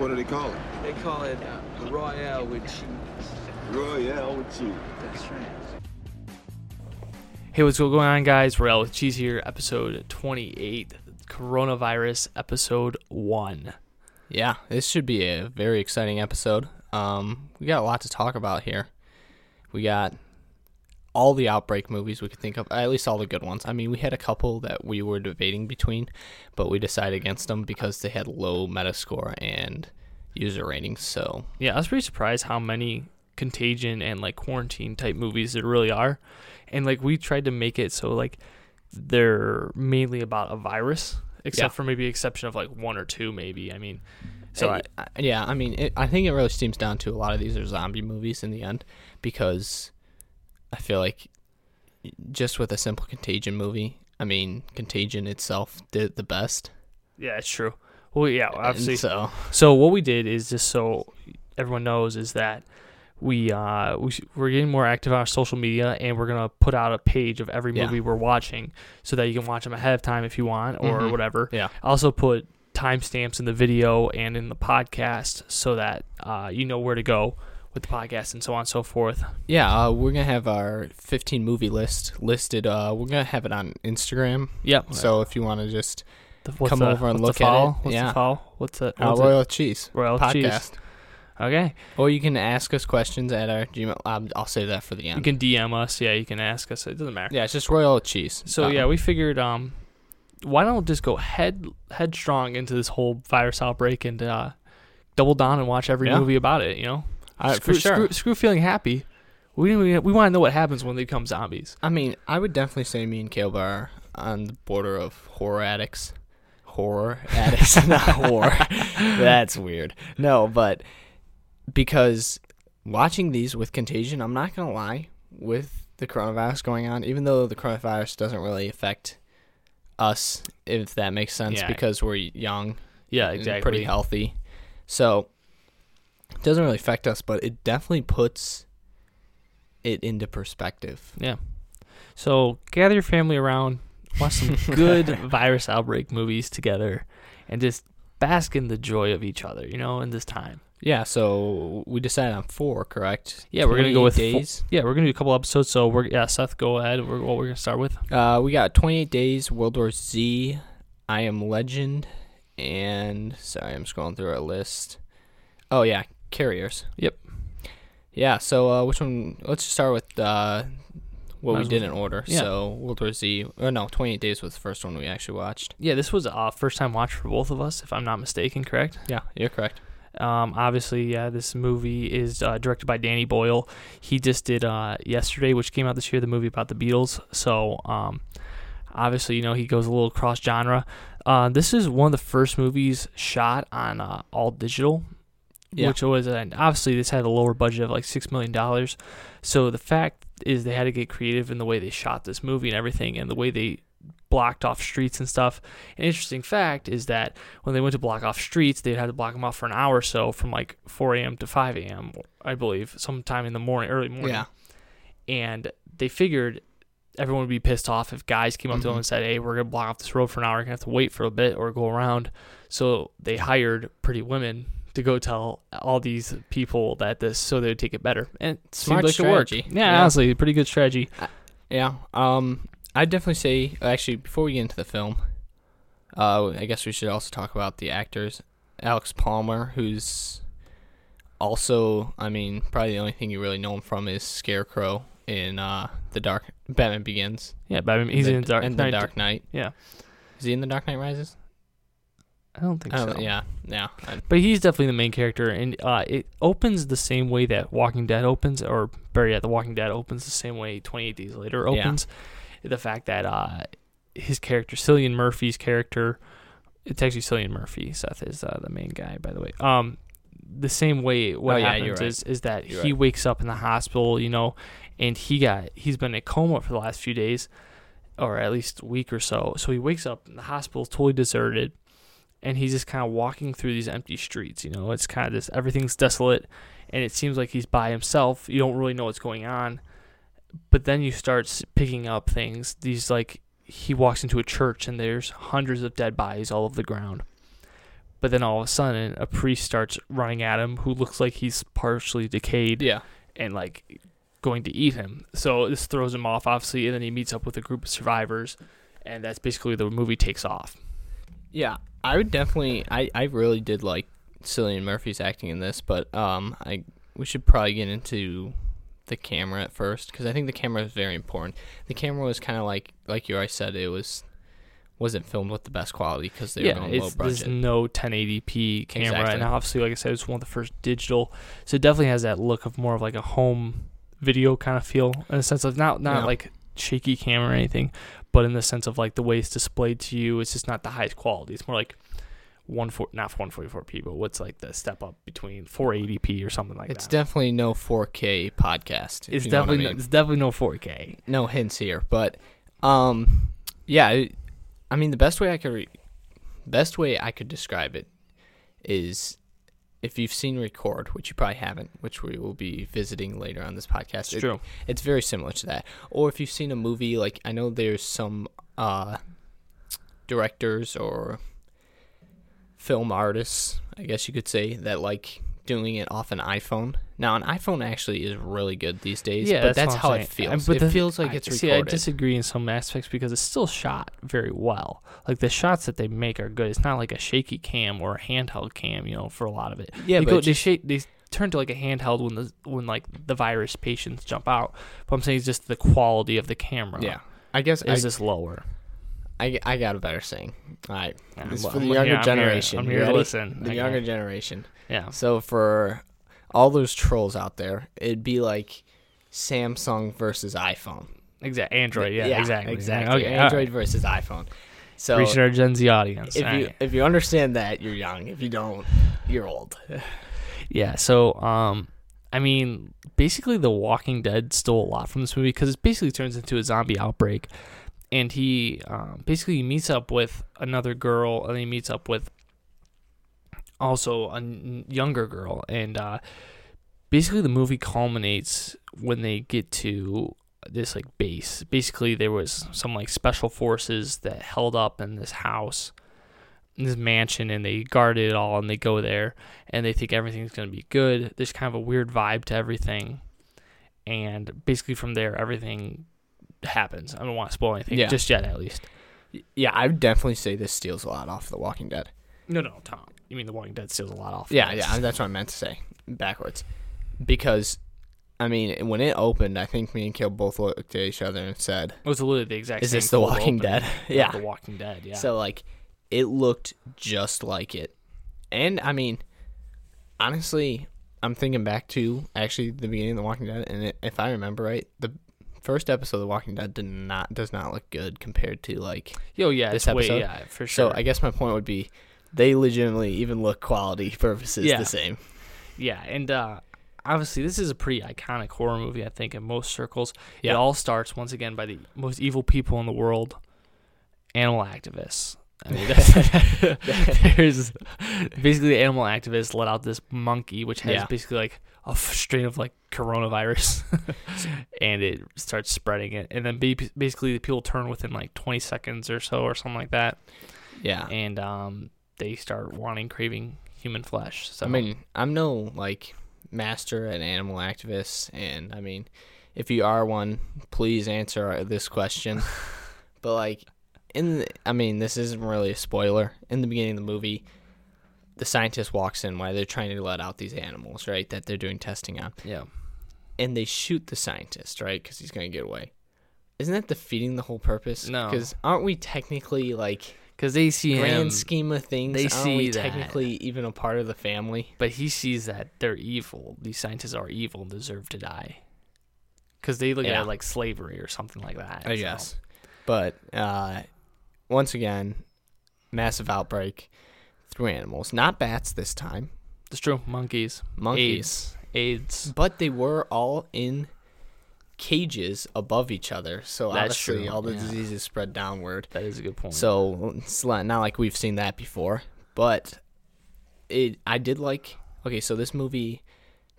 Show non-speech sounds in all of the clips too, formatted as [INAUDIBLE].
what do they call it? They call it uh, Royale with cheese. Royale with cheese. That's right. Hey, what's going on, guys? Royale with Cheese here, episode 28, coronavirus episode 1. Yeah, this should be a very exciting episode. Um, we got a lot to talk about here. We got all the outbreak movies we could think of, at least all the good ones. I mean, we had a couple that we were debating between, but we decided against them because they had low Metascore and user ratings. So Yeah, I was pretty surprised how many contagion and like quarantine type movies there really are. And like we tried to make it so like they're mainly about a virus, except Yeah. for maybe exception of like one or two maybe. I mean, so Uh, I, I- yeah, I mean, it, I think it really steams down to a lot of these are zombie movies in the end because I feel like just with a simple Contagion movie, I mean, Contagion itself did the best. yeah, it's true. Well, yeah, And so So what we did is just so everyone knows is that we uh we, we're getting more active on our social media and we're gonna put out a page of every Yeah. movie we're watching so that you can watch them ahead of time if you want or Mhm. whatever. yeah, Also put timestamps in the video and in the podcast so that uh, you know where to go with the podcast and so on and so forth. yeah, uh, we're gonna have our 15 movie list listed. Uh, we're gonna have it on Instagram. Yep. So if you want to just The- come the- over and look at it. What's yeah. the follow? What's the uh, what's it? Royal Cheese Royal podcast, Cheese. Okay. or you can ask us questions at our Gmail. Um, I'll save that for the end. You can DM us. Yeah, you can ask us. It doesn't matter. yeah, it's just Royal Cheese. So Um, yeah, we figured um, why don't we just go head headstrong into this whole virus outbreak and uh, double down and watch every Yeah. movie about it. You know, I, screw, for sure. screw, screw feeling happy. We we, we want to know what happens when they become zombies. I mean, I would definitely say me and Caleb are on the border of horror addicts. Horror addicts, [LAUGHS] not horror. [LAUGHS] That's weird. No, but because watching these with Contagion, I'm not gonna lie, with the coronavirus going on, even though the coronavirus doesn't really affect us, if that makes sense, Yeah. because we're young, Yeah, and exactly. pretty healthy, so it doesn't really affect us, but it definitely puts it into perspective. Yeah. So gather your family around, watch some [LAUGHS] good virus outbreak movies together, and just bask in the joy of each other. You know, in this time. Yeah, so we decided on four, correct? Yeah, we're gonna go with days. Yeah, we're gonna do a couple episodes. So we're yeah, Seth, go ahead. We're, what we're gonna start with. Uh, we got 28 days, World War Z, I Am Legend, and sorry, I'm scrolling through our list. Oh yeah, Carriers. Yep. Yeah. So uh, which one? Let's just start with uh, what Might we did well- in order. yeah. So World War Z. Oh no, 28 days was the first one we actually watched. Yeah, this was a first time watch for both of us, if I'm not mistaken. Correct. Yeah, you're correct. Um, obviously, yeah, this movie is uh, directed by Danny Boyle. He just did uh, yesterday, which came out this year, the movie about the Beatles. So, um, obviously, you know, he goes a little cross genre. Uh, this is one of the first movies shot on uh, all digital, Yeah. which was, and obviously, this had a lower budget of like six million dollars. So the fact is, they had to get creative in the way they shot this movie and everything, and the way they blocked off streets and stuff. An interesting fact is that when they went to block off streets, they'd have to block them off for an hour or so, from like 4 a.m. to 5 a.m. I believe, sometime in the morning, early morning. Yeah. And they figured everyone would be pissed off if guys came up to them mm-hmm. and said, "Hey, we're gonna block off this road for an hour. You're gonna have to wait for a bit or go around." So they hired pretty women to go tell all these people that this, so they would take it better. And it Smart like strategy. Yeah, Yeah. honestly, pretty good strategy. Yeah. Um, I'd definitely say actually before we get into the film, uh, I guess we should also talk about the actors. Alex Palmer, who's also, I mean, probably the only thing you really know him from is Scarecrow in uh, the Dark Batman Begins. Yeah, Batman. He's the, in the Dark Knight. the Dark Knight. Yeah. Is he in the Dark Knight Rises? I don't think so. Yeah, yeah. But he's definitely the main character, and uh, it opens the same way that Walking Dead opens, or better yet, The Walking Dead opens the same way 28 Days Later Yeah. opens. The fact that uh, his character, Cillian Murphy's character, it's actually Cillian Murphy. Seth is uh, the main guy, by the way. Um, the same way what Oh, yeah, happens right. is is that You're he right. wakes up in the hospital, you know, and he got he's been in a coma for the last few days, or at least a week or so. So he wakes up in the hospital, totally deserted, and he's just kind of walking through these empty streets. You know, it's kind of this everything's desolate, and it seems like he's by himself. You don't really know what's going on, but then you start picking up things. These like he walks into a church and there's hundreds of dead bodies all over the ground. But then all of a sudden, a priest starts running at him, who looks like he's partially decayed Yeah. and like going to eat him. So this throws him off, obviously, and then he meets up with a group of survivors, and that's basically the movie takes off. Yeah, I would definitely. I, I really did like Cillian Murphy's acting in this, but um, I we should probably get into the camera at first because I think the camera is very important. The camera was kind of like like you already said, it was wasn't filmed with the best quality because they were yeah, going low it's there's no 1080p camera, Exactly. and obviously, like I said, it's one of the first digital, so it definitely has that look of more of like a home video kind of feel in a sense of not not Yeah. like shaky camera or anything, but in the sense of like the way it's displayed to you, it's just not the highest quality. It's more like one four, not 144p, but what's like the step up between 480p or something like It's that. It's definitely no 4K podcast. it's what I definitely mean. it's definitely no 4K. no hints here, but um, yeah, I, I mean the best way I could re- best way I could describe it is if you've seen Record, which you probably haven't, which we will be visiting later on this podcast. It's it- true. It's very similar to that. Or if you've seen a movie like I know there's some uh directors or film artists, I guess you could say, that like doing it off an iPhone. Now an iPhone actually is really good these days, Yeah, but that's, that's, how it feels. but it the- feels like I- it's see. I disagree in some aspects because it's still shot very well. Like the shots that they make are good. It's not like a shaky cam or a handheld cam, you know, for a lot of it. Yeah, they but go, they they turn to like a handheld when the when like the virus patients jump out. But I'm saying it's just the quality of the camera. Yeah, I guess I, is just lower. I, I got a better saying. All right, Yeah, this is well, for the younger yeah, I'm here- generation. I'm here to listen. The Okay. younger generation. Yeah. So for all those trolls out there, it'd be like Samsung versus iPhone. Exactly. Android. Yeah. exactly. Exactly. Okay, Android right. versus iPhone. So Reaching our Gen Z audience. if All you right. if you understand that, you're young. If you don't, you're old. [SIGHS] Yeah, so um I mean, basically The Walking Dead stole a lot from this movie because it basically turns into a zombie outbreak. And he um, basically meets up with another girl, and he meets up with also a n- younger girl. And uh, basically, the movie culminates when they get to this like base. Basically, there was some like special forces that held up in this house, in this mansion, and they guarded it all. And they go there, and they think everything's gonna be good. There's kind of a weird vibe to everything, and basically from there, everything happens. I don't want to spoil anything Yeah. just yet, at least. Yeah, I would definitely say this steals a lot off The Walking Dead. No, no, Tom. You mean The Walking Dead steals a lot off? Yeah, yeah, that's what I meant to say backwards. Because, I mean, when it opened, I think me and Kill both looked at each other and said, It was literally the exact "Is this The Walking Dead?" yeah. The Walking Dead. Yeah. So like, it looked just like it, and I mean, honestly, I'm thinking back to actually the beginning of The Walking Dead, and it, if I remember right, the first episode of The Walking Dead did not does not look good compared to like. Yo, yeah, this it's way, episode? yeah, for sure. So I guess my point would be, they legitimately even look quality [LAUGHS] purposes Yeah. the same. Yeah, and uh, obviously this is a pretty iconic horror movie. I think in most circles, it all starts once again by the most evil people in the world, animal activists. I mean, that's, [LAUGHS] there's basically the animal activists let out this monkey, which has Yeah. basically like a strain of like coronavirus, [LAUGHS] and it starts spreading it. And then basically the people turn within like 20 seconds or so, or something like that, Yeah. and um, they start wanting, craving human flesh. So I mean, I'm no like master at animal activists, and I mean, if you are one, please answer this question. [LAUGHS] but like, in the, I mean, this isn't really a spoiler. In the beginning of the movie, the scientist walks in while they're trying to let out these animals, right? That they're doing testing on, yeah. and they shoot the scientist, right? Because he's gonna get away. Isn't that defeating the whole purpose? No. Because aren't we technically like Because they see grand him, scheme of things? they aren't see we that. technically even a part of the family? but he sees that they're evil. These scientists are evil and deserve to die. Because they look at it like slavery or something like that. I so. guess. But uh, once again, massive outbreak animals. Not bats this time. It's true. Monkeys. Monkeys. AIDS. But they were all in cages above each other. So That's obviously true, all the yeah. diseases spread downward. That is a good point. So it's not not like we've seen that before. But it I did like okay, so this movie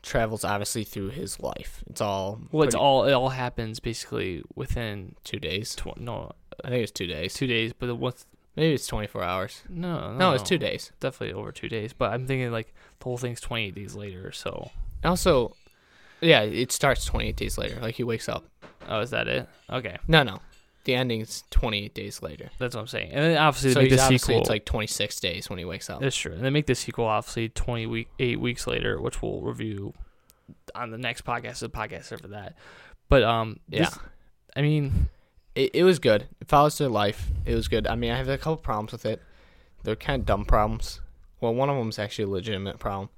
travels obviously through his life. It's all well, it's pretty- all it all happens basically within two days. tw- no I think it's two days. two days. But what's Maybe it's 24 hours. No, no, No, it's two days. Definitely over two days. But I'm thinking like the whole thing's 28 days later. So, Also, yeah, it starts 28 days later. Like he wakes up. oh, is that it? Okay, No, no, the ending's 28 days later. that's what I'm saying. And then obviously So they make the obviously sequel. it's like 26 days when he wakes up. That's true. And they make the sequel obviously 20 week, eight weeks later, which we'll review on the next podcast. of The podcast after that. But um, Yeah. this- I mean, It, it was good. It follows their life. It was good. I mean, I have a couple problems with it. They're kind of dumb problems. Well, one of them is actually a legitimate problem.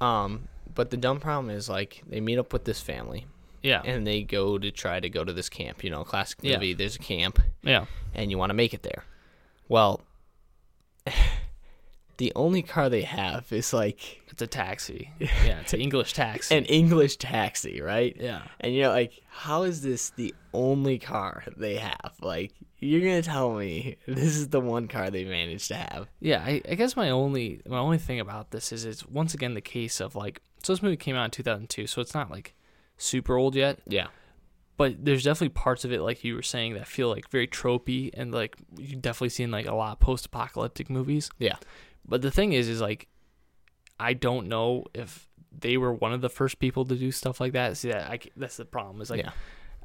Um, but the dumb problem is like they meet up with this family yeah, and they go to try to go to this camp. You know, classic Yeah. movie. There's a camp yeah, and you want to make it there. Well, the only car they have is like it's a taxi. [LAUGHS] Yeah, it's an English taxi. an English taxi, right? yeah, And you're like, how is this the only car they have? Like, you're gonna tell me [LAUGHS] this is the one car they managed to have? yeah. I, I guess my only my only thing about this is it's once again the case of like so this movie came out in 2002, so it's not like super old yet. Yeah, but there's definitely parts of it like you were saying that feel like very tropey and like you definitely seen like a lot of post-apocalyptic movies yeah, but the thing is is like i don't know if they were one of the first people to do stuff like that see that I, that's the problem is like yeah,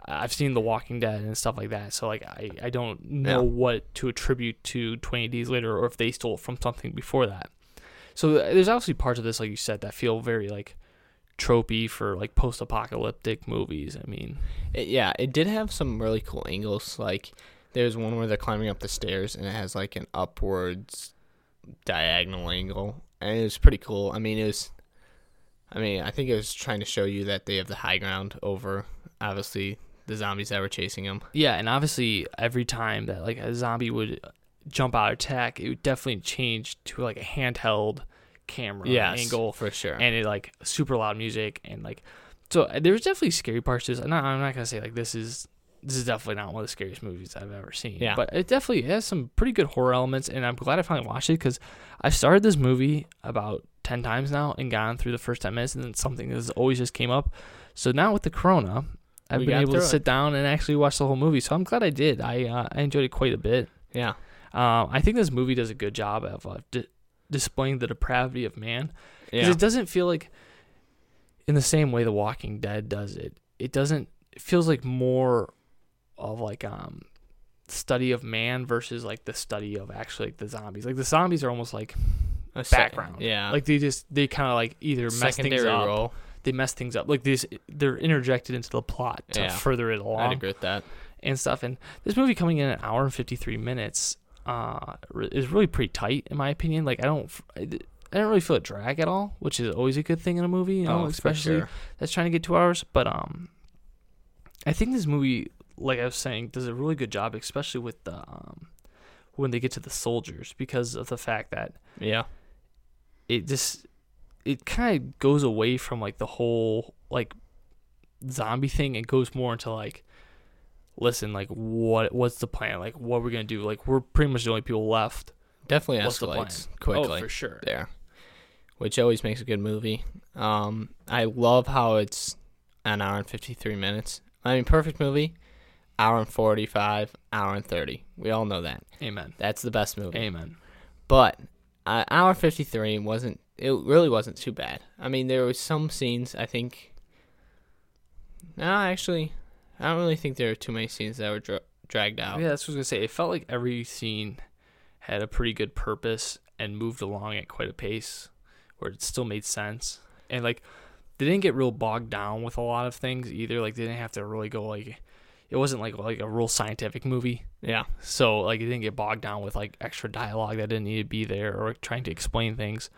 i've seen the walking dead and stuff like that so like i, I don't know Yeah. what to attribute to 20 days later or if they stole it from something before that so uh, there's obviously parts of this like you said that feel very like tropey for like post-apocalyptic movies i mean It- yeah. It did have some really cool angles. Like, there's one where they're climbing up the stairs and it has like an upwards diagonal angle, and it was pretty cool. I mean, it was. I mean, I think it was trying to show you that they have the high ground over obviously the zombies that were chasing them. Yeah, and obviously every time that like a zombie would jump out of attack, it would definitely change to like a handheld camera Yes, angle, for sure. and it like super loud music and like so uh, there's definitely scary parts to this. I'm not, I'm not gonna say like this is this is definitely not one of the scariest movies I've ever seen. Yeah. but it definitely has some pretty good horror elements, and I'm glad I finally watched it because I've started this movie about ten times now and gone through the first ten minutes, and then something has always just came up. So now with the Corona, I've We been able to it. sit down and actually watch the whole movie. So I'm glad I did. I uh, I enjoyed it quite a bit. yeah, Um, I think this movie does a good job of uh, di- displaying the depravity of man because yeah, it doesn't feel like in the same way The Walking Dead does it. It doesn't. It feels like more of like um study of man versus like the study of actually like the zombies. Like the zombies are almost like A background. Yeah, like they just they kind of like either mess things secondary up. role. They mess things up. Like these, they're interjected into the plot to Yeah. further it along. I'd along agree with that. and stuff. And this movie coming in an hour and 53 minutes uh, is really pretty tight, in my opinion. Like, I don't. I don't really feel a drag at all, which is always a good thing in a movie, you know, oh, especially sure. that's trying to get two hours. But um, I think this movie, like I was saying, does a really good job, especially with the um, when they get to the soldiers, because of the fact that Yeah, it just it kind of goes away from like the whole like zombie thing and goes more into like listen like what what's the plan like what we're gonna do like we're pretty much the only people left definitely What's escalates quickly. oh for sure there, which always makes a good movie. Um, I love how it's an hour and fifty three minutes. I mean, perfect movie. Hour and forty five, hour and thirty. We all know that. amen That's the best movie. amen But uh, hour fifty three wasn't. It really wasn't too bad. I mean, there were some scenes. I think. No, actually, I don't really think there were too many scenes that were dra- dragged out. yeah that's what i was gonna say it felt like every scene had a pretty good purpose and moved along at quite a pace where it still made sense and like they didn't get real bogged down with a lot of things either like they didn't have to really go like it wasn't like like a real scientific movie Yeah. So like it didn't get bogged down with like extra dialogue that didn't need to be there or trying to explain things.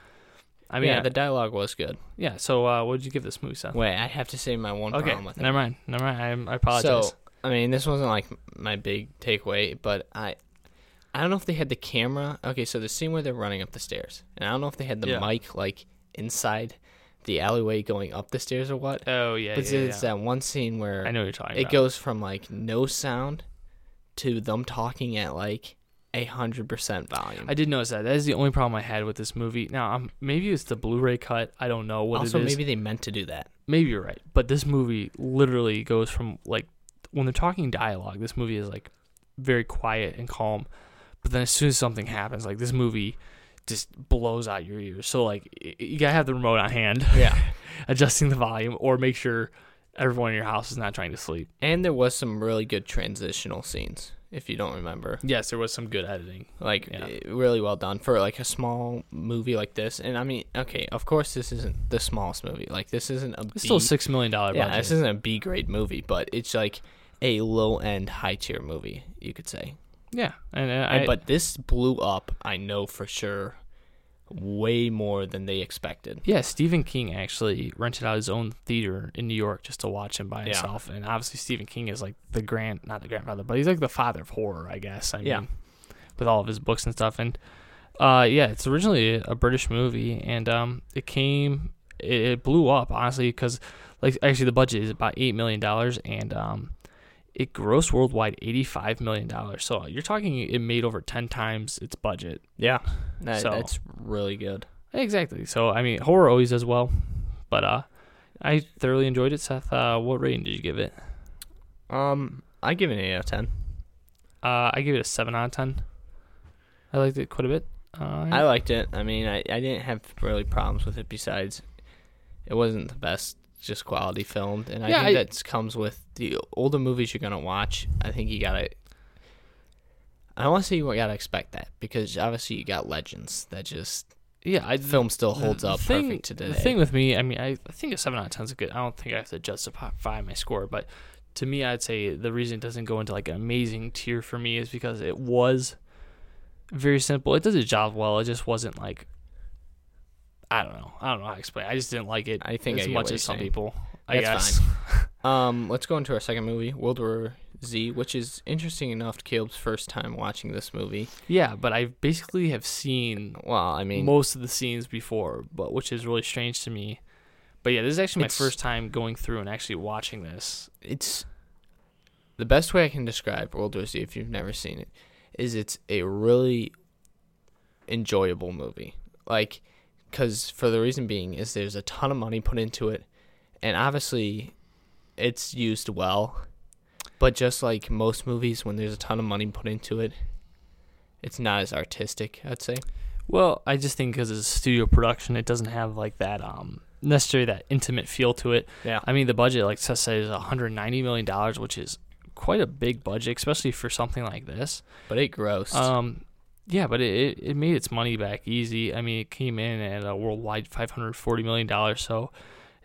I mean, yeah, the dialogue was good. yeah so uh, what did you give this movie, Seth? Wait, I have to say my one okay, problem with it. never mind, never mind. I'm, I apologize. So, I mean, this wasn't like my big takeaway, but I, I don't know if they had the camera. Okay, so the scene where they're running up the stairs, and I don't know if they had the Yeah. mic like inside the alleyway going up the stairs or what. oh yeah, but yeah, it's yeah. that one scene where I know what you're talking it about. goes from like no sound to them talking at like a hundred percent volume. I did notice that. That is the only problem I had with this movie. Now, um, maybe it's the Blu-ray cut. I don't know what also, it is. maybe they meant to do that. maybe you're right. But this movie literally goes from like when they're talking dialogue. This movie is like very quiet and calm, but then as soon as something happens, like this movie just blows out your ears. So like you gotta have the remote on hand, Yeah. [LAUGHS] adjusting the volume, or make sure everyone in your house is not trying to sleep. And there was some really good transitional scenes, if you don't remember. Yes, there was some good editing. Like Yeah. eh, really well done for like a small movie like this. And I mean, okay, of course this isn't the smallest movie. Like this isn't a It's still a B- six million dollar Yeah, budget. this isn't a B grade movie, but it's like a low end, high tier movie, you could say. Yeah, and, uh, And- I, but this blew up, I know for sure, way more than they expected. Yeah, Stephen King actually rented out his own theater in New York just to watch him by Yeah. himself. And obviously, Stephen King is like the grand, not the grandfather, but he's like the father of horror, I guess. I mean, Yeah. with all of his books and stuff. And uh, yeah, it's originally a British movie, and um, it came, it, it blew up honestly because, like, actually the budget is about eight million dollars, and um, it grossed worldwide eighty-five million dollars. So you're talking it made over ten times its budget. Yeah, that, So- that's really good. Exactly. So I mean, horror always does well, but uh, I thoroughly enjoyed it. Seth, uh, what rating did you give it? Um, I give it an eight out of ten. Uh, I give it a seven out of ten. I liked it quite a bit. Uh, I liked it. I mean, I, I didn't have really problems with it. Besides, it wasn't the best, just quality filmed, and I Yeah, think I- that comes with the older movies you're gonna watch. I think you gotta. I don't want to say you gotta expect that because obviously you got legends that just yeah, I film still holds the up thing- perfect today. The thing with me, I mean, I, I think a seven out of ten is good. I don't think I have to justify my score, but to me, I'd say the reason it doesn't go into like an amazing tier for me is because it was very simple. It does its job well. It just wasn't like I don't know. I don't know how to explain. it. I just didn't like it I think as get much as some saying. people. I That's guess. [LAUGHS] Um, let's go into our second movie, World War Z, which is interesting enough. Caleb's first time watching this movie. Yeah, but I basically have seen Well, I mean, most of the scenes before, but which is really strange to me. But yeah, this is actually my first time going through and actually watching this. it's the best way I can describe World War Z if you've never seen it is it's a really enjoyable movie. Like, because for the reason being is there's a ton of money put into it, and obviously, it's used well. But just like most movies, when there's a ton of money put into it, it's not as artistic. I'd say. Well, I just think because it's a studio production, it doesn't have like that um necessarily that intimate feel to it. Yeah. I mean, the budget, like Seth said, is 190 million dollars, which is quite a big budget, especially for something like this. But it grossed. Um, yeah, but it, it, made its money back easy. I mean, it came in at a worldwide 540 million dollars, so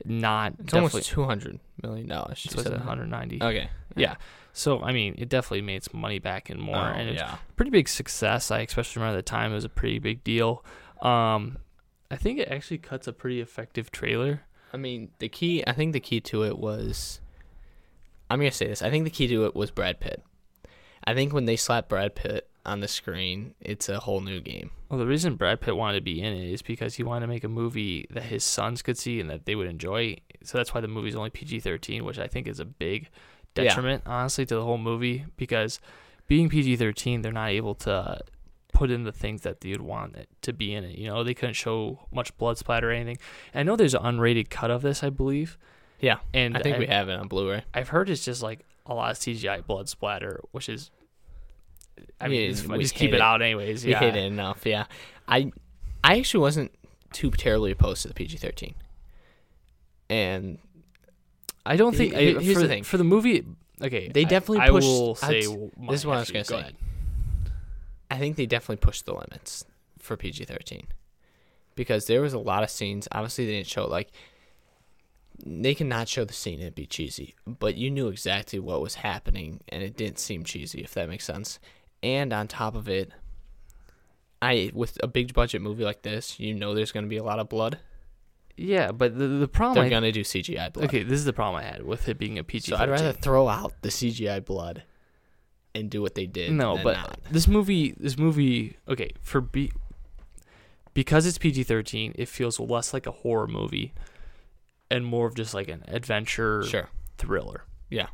not it's almost two hundred million dollars. so it's at 190. Okay. Yeah. So I mean, it definitely made its money back and more, Oh, and it's yeah. pretty big success. I especially remember at the time it was a pretty big deal. Um, I think it actually cuts a pretty effective trailer. I mean, the key. I think the key to it was. I'm gonna say this. I think the key to it was Brad Pitt. I think when they slapped Brad Pitt on the screen, it's a whole new game. Well, the reason Brad Pitt wanted to be in it is because he wanted to make a movie that his sons could see and that they would enjoy. So that's why the movie's only PG-13, which I think is a big Yeah. detriment, honestly, to the whole movie because being PG-13, they're not able to put in the things that you'd want it to be in it. You know, they couldn't show much blood splatter or anything. And I know there's an unrated cut of this, I believe. Yeah, And I think we have it on Blu-ray. I've heard it's just like a lot of CGI blood splatter, which is. I mean, Yeah, we just keep it it. out anyways. We Yeah. hit it enough. Yeah, I, I actually wasn't too terribly opposed to the PG-13. And I don't think. He- I, here's for, the thing. for the movie. Okay, They definitely I, pushed- I'd- say. this is what I was gonna go say. ahead. I think they definitely pushed the limits for PG thirteen because there was a lot of scenes. Obviously, they didn't show like they cannot show the scene and it'd be cheesy, but you knew exactly what was happening and it didn't seem cheesy if that makes sense. And on top of it, I with a big budget movie like this, you know there's going to be a lot of blood. Yeah, but the the problem. They're I, to do CGI blood. okay, this is the problem I had with it being a PG. so I'd rather throw out the CGI blood and do what they did. no, but not. this movie, this movie, okay, for B, because it's PG thirteen, it feels less like a horror movie, and more of just like an adventure sure, thriller. Yeah.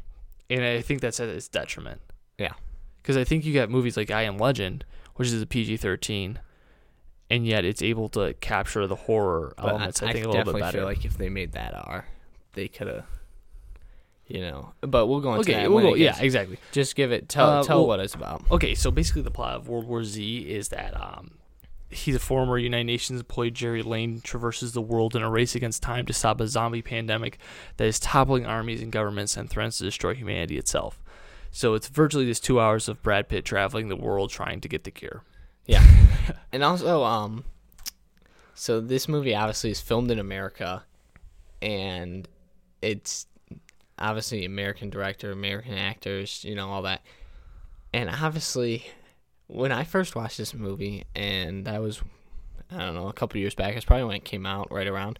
and I think that's at its detriment. Yeah. Because I think you got movies like I Am Legend, which is a PG thirteen, and yet it's able to capture the horror But elements. I, think a little bit better. feel like if they made that R, they could have. you know. But we'll go into Okay, that. we'll go, yeah, exactly. Just give it. Tell Uh, tell well- what it's about. Okay, so basically the plot of World War Z is that um, he's a former United Nations employee, Gerry Lane, traverses the world in a race against time to stop a zombie pandemic that is toppling armies and governments and threatens to destroy humanity itself. So it's virtually just two hours of Brad Pitt traveling the world trying to get the cure. Yeah. [LAUGHS] and also, um, so this movie obviously is filmed in America, and it's obviously American director, American actors, you know, all that. And obviously, when I first watched this movie, and that was, I don't know, a couple years back, it's probably when it came out, right around.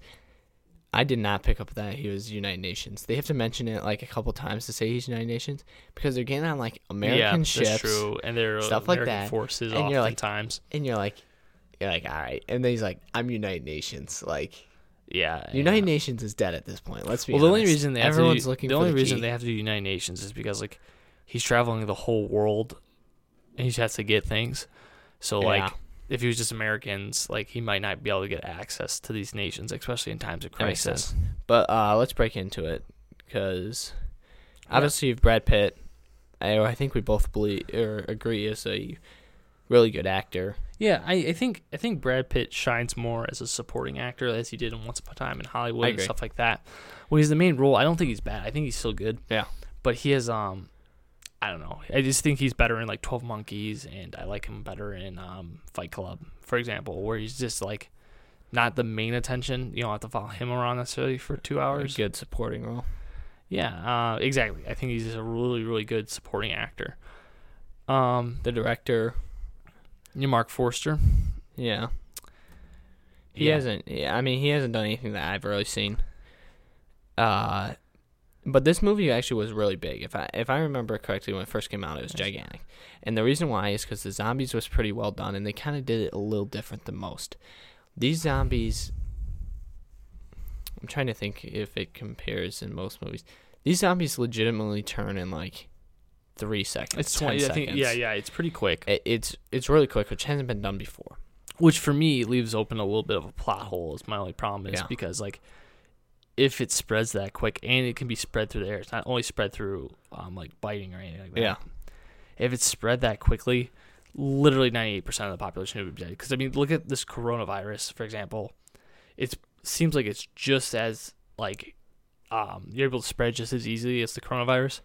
I did not pick up that he was United Nations. They have to mention it like a couple times to say he's United Nations because they're getting on like American yeah, ships. that's true. And they're stuff like that. forces And you're like- oftentimes. and you're like, you're like, all right. And then he's like, I'm United Nations. Like, yeah, United yeah. Nations is dead at this point. Let's be Well, the only reason they have everyone's to do, looking the only the reason key. they have to do United Nations is because like he's traveling the whole world, and he has to get things. So like Yeah. If he was just Americans, like he might not be able to get access to these nations, especially in times of That makes crisis. sense. But uh, let's break into it because obviously if Brad Pitt, I, I think we both believe or agree is a really good actor. Yeah, I, I think I think Brad Pitt shines more as a supporting actor as he did in Once Upon a Time in Hollywood I and agree. stuff like that. When he's the main role, I don't think he's bad. I think he's still good. Yeah. But he has um I don't know. I just think he's better in like Twelve Monkeys and I like him better in um Fight Club, for example, where he's just like not the main attention. You don't have to follow him around necessarily for two hours. Good supporting role. Yeah, uh, exactly. I think he's just a really, really good supporting actor. Um, The director, you Marc Forster. yeah, he Yeah. hasn't. Yeah, I mean, he hasn't done anything that I've really seen. Uh, but this movie actually was really big. If I if I remember correctly, when it first came out, it was gigantic. And the reason why is because the zombies was pretty well done, and they kind of did it a little different than most. These zombies, I'm trying to think if it compares in most movies. These zombies legitimately turn in like three seconds. It's 10 twenty. I seconds. think. Yeah, yeah. It's pretty quick. It, it's it's really quick, which hasn't been done before. which for me leaves open a little bit of a plot hole is my only problem is Yeah. because like if it spreads that quick and it can be spread through the air it's not only spread through um, like biting or anything like that Yeah. if it's spread that quickly literally 98% of the population would be dead because i mean look at this coronavirus for example it seems like it's just as like um, you're able to spread just as easily as the coronavirus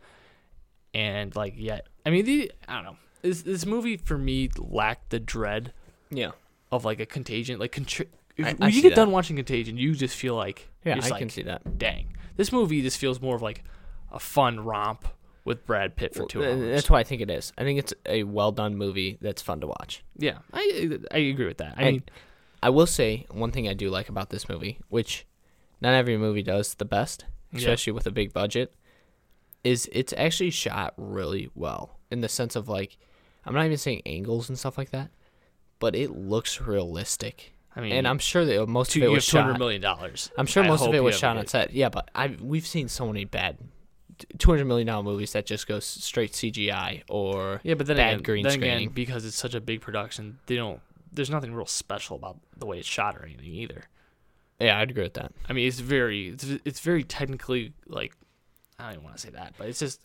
and like yet i mean the i don't know this, this movie for me lacked the dread Yeah. of like a contagion. Like contri- if, I- when I you get that. done watching Contagion, you just feel like Yeah, you're just I like, can see that. Dang, this movie just feels more of like a fun romp with Brad Pitt for two Well, hours. That's why I think it is. I think it's a well done movie that's fun to watch. yeah, I I agree with that. I And mean, I will say one thing I do like about this movie, which not every movie does the best, Yeah. especially with a big budget, is it's actually shot really well in the sense of like I'm not even saying angles and stuff like that, but it looks realistic. I mean, and I'm sure that most two, of it was two hundred million dollars. I'm sure most of it was shot on set. Yeah, but I we've seen so many bad, two hundred million dollar movies that just go straight CGI or Yeah, but then bad again, green then screening. again, because it's such a big production, they don't. There's nothing real special about the way it's shot or anything either. yeah, I'd agree with that. I mean, it's very, it's, it's very technically like, I don't even want to say that, but it's just,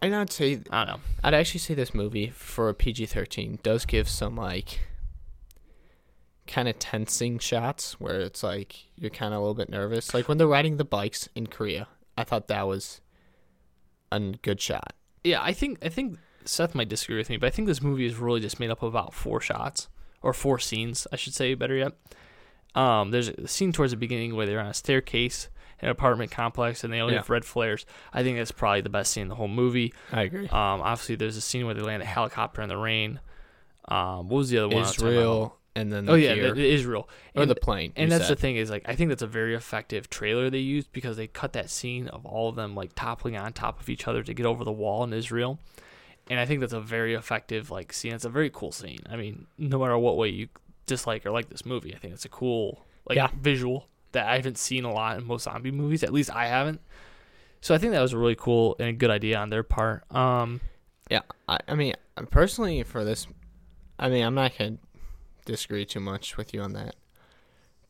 And I'd say I don't know. I'd actually say this movie for a PG thirteen does give some like kind of tensing shots where it's like you're kind of a little bit nervous. Like when they're riding the bikes in Korea, I thought that was a good shot. Yeah, I think I think Seth might disagree with me, but I think this movie is really just made up of about four shots or four scenes, I should say, better yet. Um, there's a scene towards the beginning where they're on a staircase in an apartment complex and they only Yeah. have red flares. I think that's probably the best scene in the whole movie. I agree. Um, obviously there's a scene where they land a helicopter in the rain. Um, what was the other one? Israel and then the Oh yeah, pier. the, Israel. or And- the plane. and that's the thing is like I think that's a very effective trailer they used because they cut that scene of all of them like toppling on top of each other to get over the wall in Israel. And I think that's a very effective like scene. It's a very cool scene. I mean, no matter what way you dislike or like this movie, I think it's a cool like Yeah. visual that I haven't seen a lot in most zombie movies. At least I haven't. So I think that was a really cool and a good idea on their part. Um, Yeah, I, I mean, personally, for this, I mean, I'm not gonna disagree too much with you on that.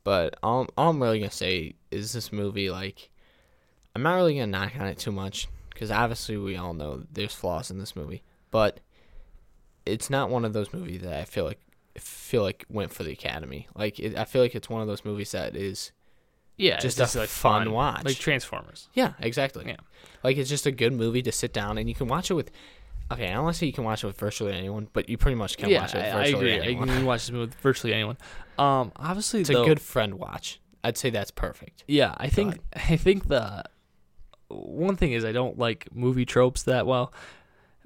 But all, all I'm really gonna say is this movie, like, I'm not really gonna knock on it too much because obviously we all know there's flaws in this movie, but it's not one of those movies that I feel like feel like went for the Academy. Like it, I feel like it's one of those movies that is Yeah, just it's a like fun watch. like Transformers. yeah, exactly. Yeah. Like it's just a good movie to sit down and you can watch it with. Okay, I don't want to say you can watch it with virtually anyone, but you pretty much can yeah, watch it with I, virtually agree. anyone. I can watch this movie with virtually anyone. Um, obviously, It's though, a good friend watch. I'd say that's perfect. Yeah, I think [LAUGHS] I think the one thing is I don't like movie tropes that well,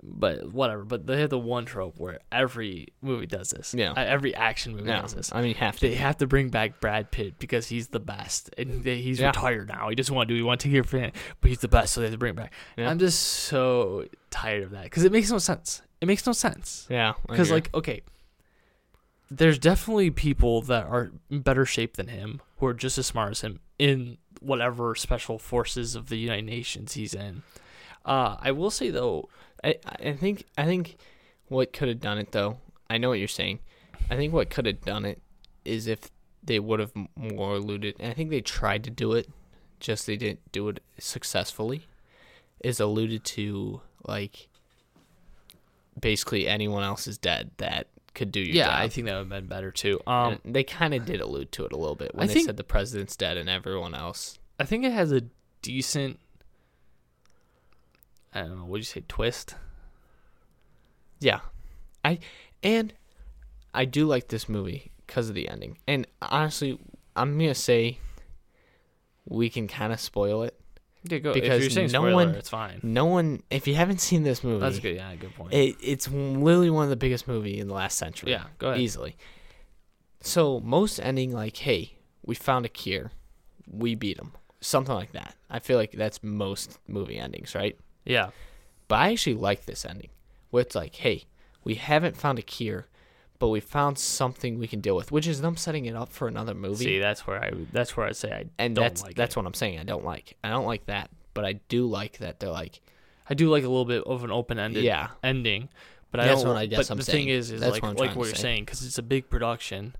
but whatever. But they have the one trope where every movie does this. Yeah. Uh, every action movie Yeah, does this. I mean, have to. They have to bring back Brad Pitt because he's the best, and they, he's Yeah. retired now. He doesn't want to do. He want to take care of it, but he's the best, so they have to bring him back. Yeah. I'm just so tired of that because it makes no sense. It makes no sense Yeah, because like okay there's definitely people that are in better shape than him who are just as smart as him in whatever special forces of the united nations he's in uh, i will say though I, I think I think what could have done it though. I know what you're saying. I think what could have done it is if they would have more alluded. And I think they tried to do it, just they didn't do it successfully. Is alluded to like basically anyone else is dead that could do your yeah job. i think that would have been better too um, And they kind of did allude to it a little bit when I they think- said the president's dead and everyone else. i think it has a decent i don't know what you say twist Yeah, I and I do like this movie because of the ending. And honestly, I'm gonna say we can kind of spoil it. yeah, go, Because you're saying no spoiler, one- it's fine No one, if you haven't seen this movie, that's good yeah good point It, it's literally one of the biggest movie in the last century. yeah go ahead easily. So most ending like, hey, we found a cure, we beat them, something like that. I feel like that's most movie endings, right? Yeah But I actually like this ending, where it's like, hey, we haven't found a cure, but we found something we can deal with, which is them setting it up for another movie. see that's where i that's where i'd say i and don't that's like that's it. what I'm saying. I don't like. I don't like that, but I do like that they're like, I do like a little bit of an open-ended yeah, ending, but I don't. what I guess but I'm the saying. thing is, is That's like what like what you're say. saying because it's a big production.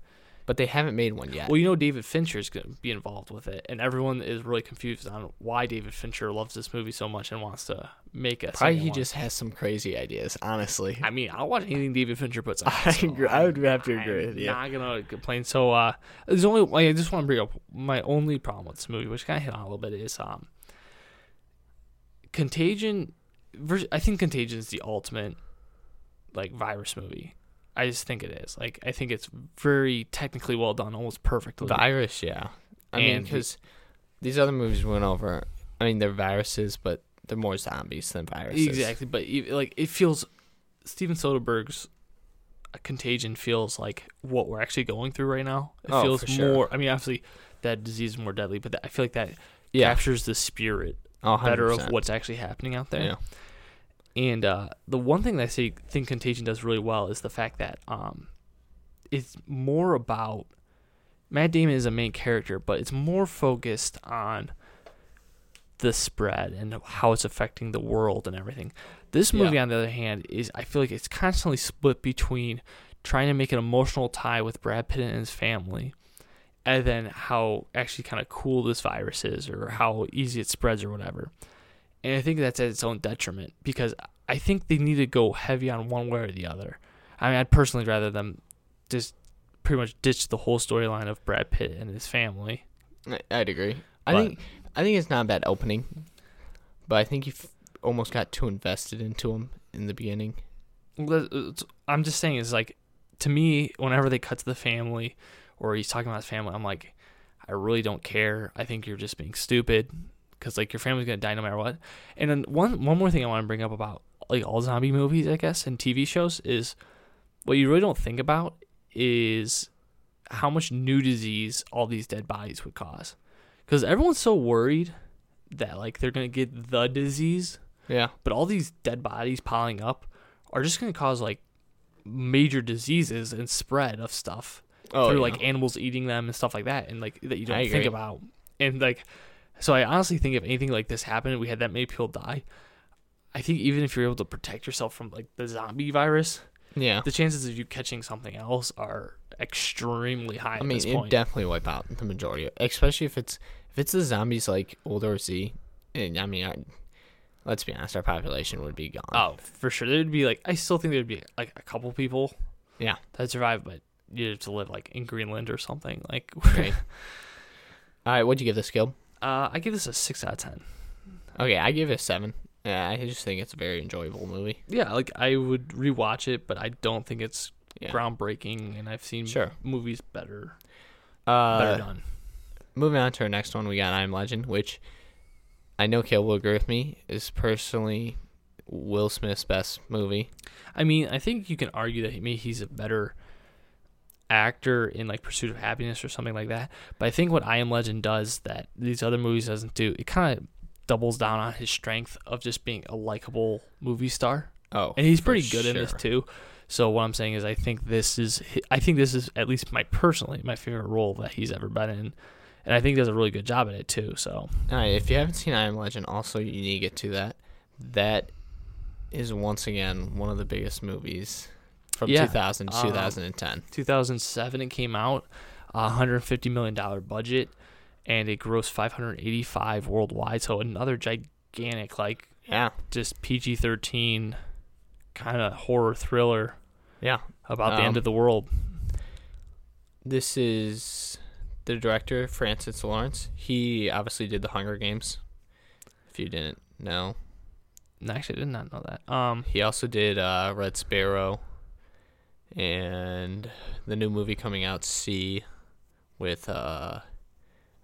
But they haven't made one yet. Well, you know David Fincher is going to be involved with it, and everyone is really confused on why David Fincher loves this movie so much and wants to make a. Probably he one. just has some crazy ideas. Honestly, I mean, I'll watch anything David Fincher puts out. [LAUGHS] I so agree- I would have to agree I'm with you. Not gonna complain. So, uh, there's only like, I just want to bring up my only problem with this movie, which kind of hit on a little bit, is um, Contagion. I think Contagion is the ultimate like virus movie. I just think it is. Like, I think it's very technically well done, almost perfectly. The virus, yeah. I mean, because these other movies went over. I mean, they're viruses, but they're more zombies than viruses. Exactly, but like it feels Steven Soderbergh's uh, Contagion feels like what we're actually going through right now. It Oh, feels sure. more. I mean, obviously, that disease is more deadly, but that, I feel like that Yeah. captures the spirit Oh, better of what's actually happening out there. Yeah. And uh, the one thing that I say, think Contagion does really well is the fact that um, it's more about Matt Damon is a main character, but it's more focused on the spread and how it's affecting the world and everything. This movie, Yeah. on the other hand, is I feel like it's constantly split between trying to make an emotional tie with Brad Pitt and his family, and then how actually kind of cool this virus is or how easy it spreads or whatever. And I think that's at its own detriment because I think they need to go heavy on one way or the other. I mean, I'd personally rather them just pretty much ditch the whole storyline of Brad Pitt and his family. I'd agree. I think I think it's not a bad opening, but I think you almost got too invested into him in the beginning. I'm just saying, it's like to me, whenever they cut to the family or he's talking about his family, I'm like, I really don't care. I think you're just being stupid because like your family's gonna die no matter what. And then one one more thing I want to bring up about like all zombie movies, I guess, and TV shows is what you really don't think about is how much new disease all these dead bodies would cause. Because everyone's so worried that like they're gonna get the disease Yeah. but all these dead bodies piling up are just going to cause like major diseases and spread of stuff Oh, through yeah. like animals eating them and stuff like that and like that you don't I think agree. about and like so i honestly think if anything like this happened we had that many people die i think even if you're able to protect yourself from like the zombie virus yeah. the chances of you catching something else are extremely high I mean, it point definitely wipe out the majority, especially if it's if it's the zombies like War Z. And I mean, I, let's be honest, our population would be gone. Oh, for sure. There'd be like I still think there'd be like a couple people Yeah. that survive, but you'd have to live like in Greenland or something. Like [LAUGHS] Right. All right, what'd you give this, Gil? Uh, I give this a six out of ten. Okay, I give it a seven. Yeah, I just think it's a very enjoyable movie. Yeah, like I would rewatch it, but I don't think it's Yeah. groundbreaking, and I've seen Sure. movies better Uh, better done. moving on to our next one, we got I Am Legend, which I know Kale will agree with me is personally Will Smith's best movie. I mean, I think you can argue that maybe he's a better actor in like Pursuit of Happiness or something like that. But I think what I Am Legend does that these other movies doesn't do, it kind of doubles down on his strength of just being a likable movie star, Oh, and he's pretty good in this too. So what I'm saying is, I think this is, I think this is at least my personally my favorite role that he's ever been in, and I think he does a really good job at it too. So All right, if you haven't seen I Am Legend, also you need to get to that. That is once again one of the biggest movies from Yeah, 2000 to um, 2010. 2007 it came out, a 150 million dollar budget, and it grossed 585 worldwide. So another gigantic, like Yeah, just PG-13 kind of horror thriller yeah. about the end Um, of the world. This is the director Francis Lawrence. He obviously did the Hunger Games. If you didn't know, No, Actually, I did not know that. Um, he also did uh, Red Sparrow, and the new movie coming out, See, with uh,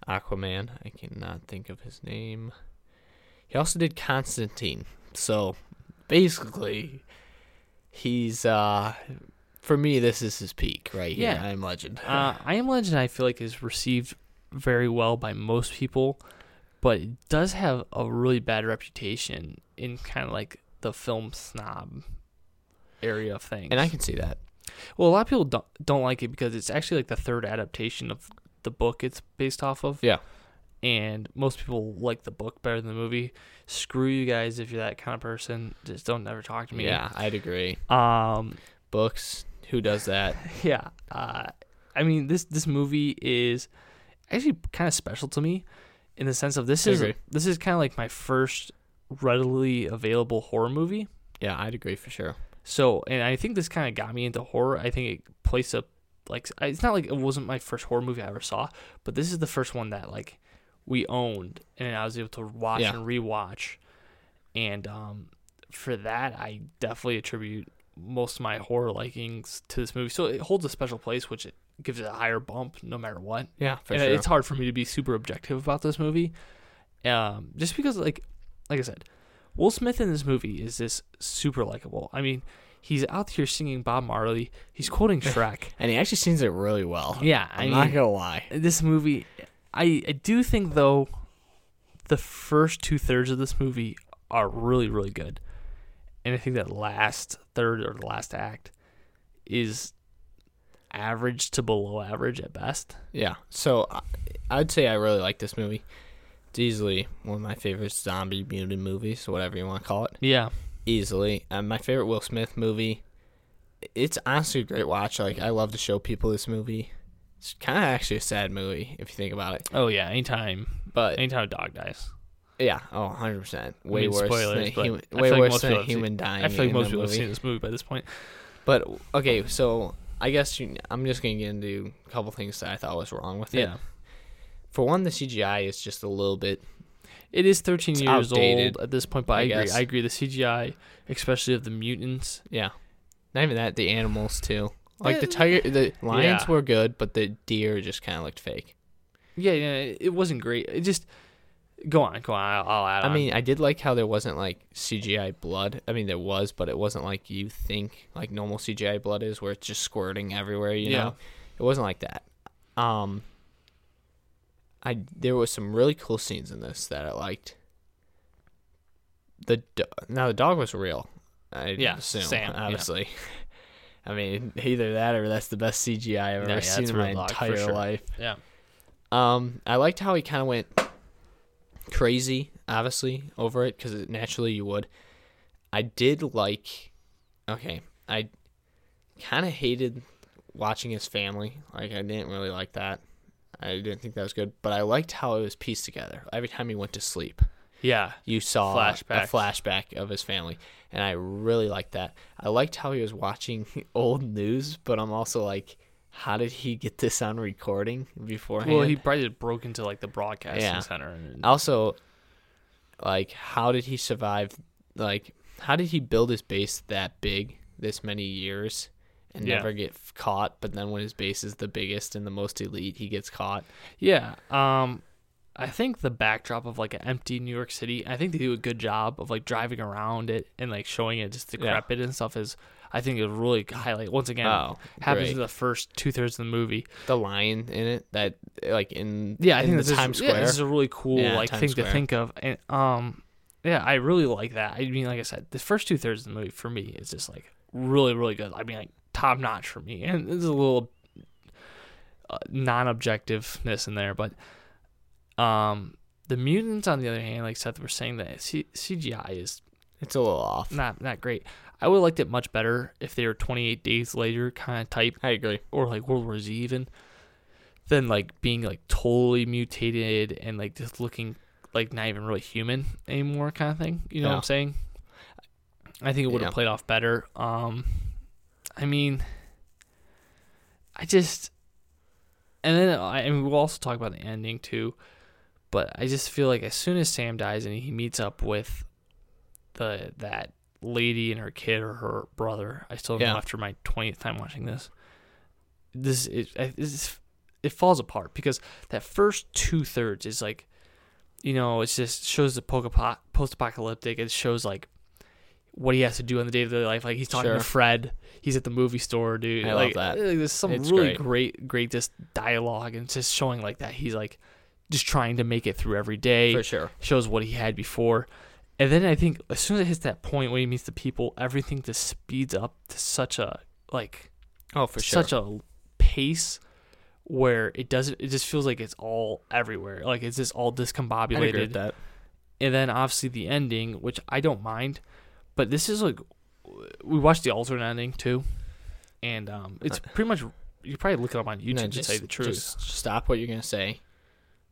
Aquaman. I cannot think of his name. He also did Constantine. So basically, he's uh, for me. This is his peak right here. Yeah. I'm Legend. uh, I Am Legend, I feel like is received very well by most people, but it does have a really bad reputation in kind of like the film snob area of things. and I can see that. Well, a lot of people don't don't like it because it's actually like the third adaptation of the book it's based off of. Yeah. And most people like the book better than the movie. Screw you guys if you're that kind of person. Just don't ever talk to me. Yeah, I'd agree. Um. Books. Who does that? [LAUGHS] Yeah. Uh. I mean this this movie is actually kind of special to me in the sense of this I is agree. this is kind of like my first readily available horror movie. Yeah, I'd agree for sure. So, and I think this kind of got me into horror. I think it placed a like it's not like it wasn't my first horror movie I ever saw, but this is the first one that like we owned and I was able to watch Yeah. and rewatch. And um, for that, I definitely attribute most of my horror likings to this movie. So it holds a special place, which it gives it a higher bump no matter what. Yeah, sure. it's hard for me to be super objective about this movie, um, just because like, like I said, Will Smith in this movie is this super likable. I mean, he's out here singing Bob Marley. He's quoting [LAUGHS] Shrek. and he actually sings it really well. yeah, I I'm mean, not gonna lie. this movie, I I do think though, the first two thirds of this movie are really really good, and I think that last third or the last act is average to below average at best. Yeah. So I'd say I really like this movie. Easily one of my favorite zombie mutant movies, whatever you want to call it. Yeah, Easily, um, my favorite Will Smith movie. It's honestly a great watch. Like I love to show people this movie. It's kind of actually a sad movie if you think about it. Oh yeah, anytime, But anytime a dog dies. yeah, oh, 100 percent. Way mean, worse spoilers, than human, way like worse than a have seen- human dying. I feel like most people have seen this movie by this point. But okay, so I guess you, I'm just gonna get into a couple things that I thought was wrong with it. Yeah, For one, the CGI is just a little bit. it is 13 years outdated, old at this point, but I, I agree. guess. I agree. The CGI, especially of the mutants, Yeah, not even that. The animals too. Like the tiger, the lions yeah. were good, but the deer just kind of looked fake. yeah, yeah, it wasn't great. It just go on, go on. I'll, I'll add I on. mean, I did like how there wasn't like CGI blood. I mean, there was, but it wasn't like you think like normal CGI blood is, where it's just squirting everywhere. You Yeah. know, it wasn't like that. Um, I there was some really cool scenes in this that I liked. The do- now the dog was real. I Yeah, assume, Sam, yeah. obviously. [LAUGHS] I mean, either that or that's the best CGI I've ever Yeah, yeah, seen in my real dog, for entire sure. life. yeah, Um, I liked how he kind of went crazy, obviously, over it because naturally you would. I did like. Okay, I kind of hated watching his family. Like I didn't really like that. I didn't think that was good, but I liked how it was pieced together. Every time he went to sleep, Yeah. you saw Flashback. a flashback of his family, and I really liked that. I liked how he was watching [LAUGHS] old news, but I'm also like, how did he get this on recording beforehand? Well, he probably just broke into like the broadcasting Yeah. center. And, also like how did he survive like how did he build his base that big this many years and Yeah. never get caught but then when his base is the biggest and the most elite he gets caught yeah. Um, I think the backdrop of like an empty New York City, I think they do a good job of like driving around it and like showing it just decrepit and stuff. Is I think it really highlight once again. oh happens in the first two thirds of the movie. the lion in it that like in Yeah, I in think the Times is, yeah, Square this is a really cool Yeah, like Times thing Square. to think of, and um, yeah, I really like that. I mean, like I said, the first two thirds of the movie for me is just like really, really good. I mean, like top notch for me, and there's a little uh, non-objectiveness in there, but um, the mutants on the other hand, like Seth was saying, that C- CGI is it's a little off not not great. I would have liked it much better if they were 28 days later kind of type I agree or like World War Z even, than like being like totally mutated and like just looking like not even really human anymore kind of thing. You know what I'm saying? I think it would have Yeah. played off better. Um, I mean, I just, and then I, mean we'll also talk about the ending too, but I just feel like as soon as Sam dies and he meets up with the that lady and her kid or her brother, I still don't Yeah. know after my twentieth time watching this. This it it's, it falls apart because that first two thirds is like, you know, it just shows the post apocalyptic. It shows like what he has to do on the day to day life. Like he's talking Sure. to Fred. He's at the movie store, dude. I love that. like, there's some It's really great. great, great just dialogue and just showing like that he's like just trying to make it through every day for sure shows what he had before. And then I think as soon as it hits that point when he meets the people, everything just speeds up to such a like oh for sure such a pace where it doesn't it just feels like it's all everywhere. Like it's just all I agree with discombobulated. that And then obviously the ending, which I don't mind, but this is like we watched the alternate ending too. And um it's pretty much you probably look it up on YouTube No, to say the truth. Just stop what you're gonna say.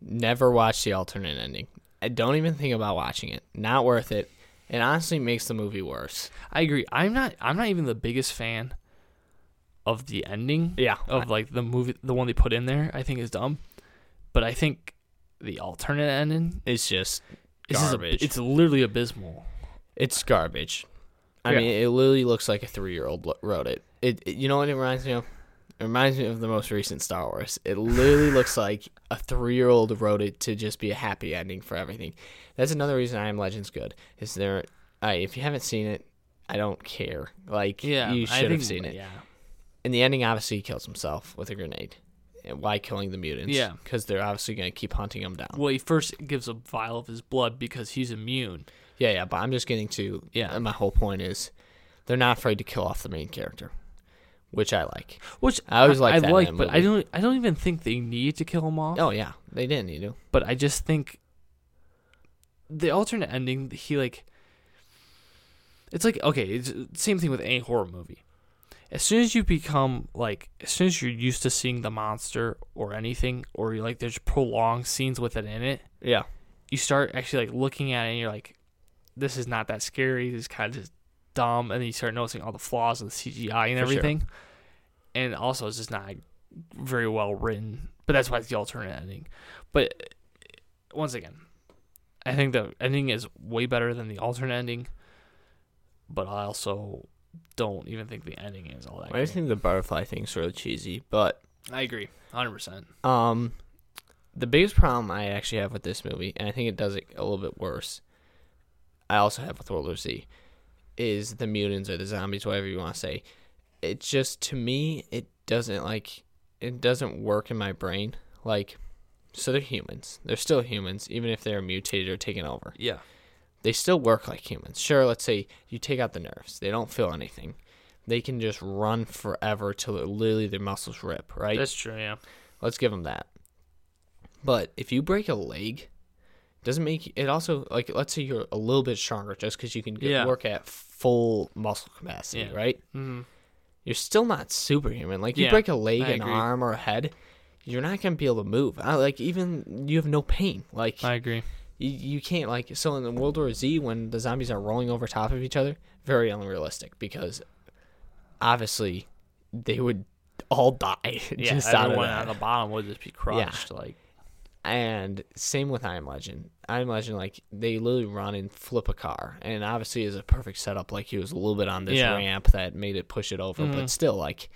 Never watch the alternate ending. I don't even think about watching it. Not worth it. It honestly makes the movie worse. I agree. I'm not. I'm not even the biggest fan of the ending. Yeah. Of like the movie, the one they put in there. I think is dumb, but I think the alternate ending It's just is just garbage. it's literally abysmal. It's garbage. I Yeah. mean, it literally looks like a three-year-old wrote it. It, it- you know what it reminds me of? It reminds me of the most recent Star Wars. It literally looks [SIGHS] like a three-year-old wrote it to just be a happy ending for everything. That's another reason I Am Legend's good. Is there? I if you haven't seen it, I don't care. Like, Yeah, you should have seen it. Yeah, In the ending, obviously, he kills himself with a grenade. And Why killing the mutants? Yeah. because they're obviously going to keep hunting him down. well, he first gives a vial of his blood because he's immune. Yeah, yeah, but I'm just getting to Yeah. My whole point is, they're not afraid to kill off the main character, which I like. Which I always liked I that like, but I don't. I don't even think they need to kill him off. Oh yeah, they didn't need to. but I just think the alternate ending, he like, it's like okay, it's same thing with any horror movie. As soon as you become like, as soon as you're used to seeing the monster or anything, or you like, there's prolonged scenes with it in it, Yeah, you start actually like looking at it and you're like, this is not that scary. This is kind of just dumb, and then you start noticing all the flaws of the CGI and For sure. everything. And also, it's just not very well written. But that's why it's the alternate ending. But uh, once again, I think the ending is way better than the alternate ending. But I also don't even think the ending is all that. I just think the butterfly thing thing's really cheesy. But I agree, hundred percent. um, the biggest problem I actually have with this movie, and I think it does it a little bit worse. I also have with World War Z, is the mutants or the zombies, whatever you want to say. It just to me, it doesn't like it doesn't work in my brain. Like, so they're humans. They're still humans, even if they're mutated or taken over. Yeah, they still work like humans. Sure, let's say you take out the nerves. They don't feel anything. They can just run forever till literally their muscles rip, right? that's true. Yeah, let's give them that. But if you break a leg, doesn't make it also like let's say you're a little bit stronger just because you can get, Yeah. work at full muscle capacity, Yeah. right? mm-hmm. You're still not superhuman. Like you Yeah, break a leg, I an agree. arm, or a head, you're not gonna be able to move. I, like even you have no pain. Like I agree. You, you can't like so in the World War Z when the zombies are rolling over top of each other, very unrealistic because obviously they would all die [LAUGHS] Yeah, just out of everyone on the bottom would just be crushed. Like, And same with I Am Legend. I Am Legend, like they literally run and flip a car, and obviously is a perfect setup. Like he was a little bit on this Yeah. ramp that made it push it over, Mhm. but still, like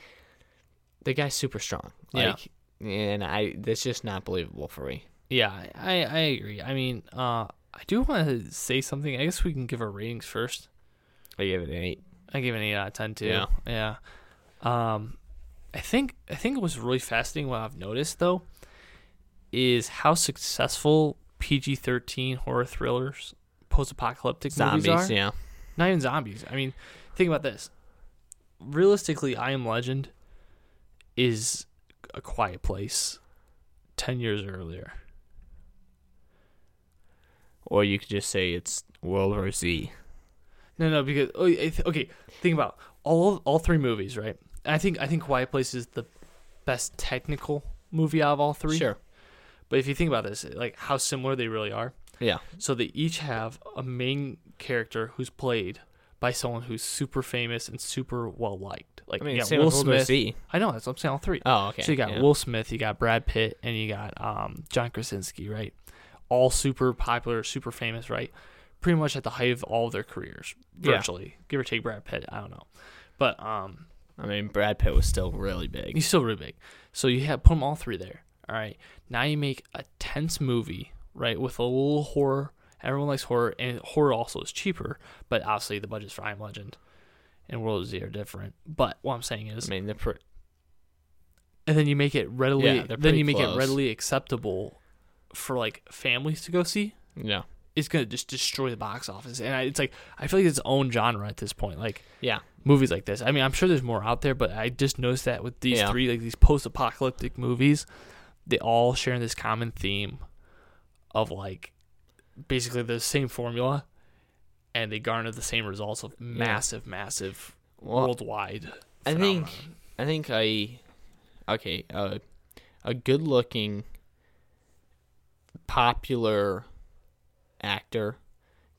the guy's super strong. Yeah. And I that's just not believable for me. yeah, I I agree. I mean, uh, I do want to say something. I guess we can give our ratings first. I gave it an eight. I gave it an eight out of ten too. Yeah. yeah. Um, I think I think it was really fascinating. What I've noticed though is how successful PG thirteen horror thrillers, post apocalyptic movies Zombies, are. yeah. Not even zombies. I mean, think about this. Realistically, I Am Legend is a quiet place ten years earlier. Or you could just say it's World War Z. No, no, because oh, okay, think about all all three movies, right? I think I think Quiet Place is the best technical movie out of all three. Sure. But if you think about this, like how similar they really are. Yeah. So they each have a main character who's played by someone who's super famous and super well liked. Like I mean, you got Will with World War Smith. I know that's what I'm saying. All three. Oh, okay. So you got yeah. Will Smith, you got Brad Pitt, and you got um, John Krasinski, right? All super popular, super famous, right? Pretty much at the height of all of their careers, Yeah. virtually, give or take Brad Pitt. I don't know, but um, I mean, Brad Pitt was still really big. he's still really big. So you have put them all three there. All right, now you make a tense movie, right, with a little horror. Everyone likes horror, and horror also is cheaper, but obviously the budgets for I Am Legend and World of Z are different. But what I'm saying is, I mean, they're pre- and then you make it readily Yeah, then you pretty make it readily acceptable for like families to go see yeah, it's gonna just destroy the box office and I, it's like i feel like it's its own genre at this point like yeah, movies like this i mean i'm sure there's more out there but i just noticed that with these Yeah. three like these post-apocalyptic movies they all share this common theme of like basically the same formula and they garner the same results of massive massive Well, worldwide I think. I think I okay, uh, a good-looking popular actor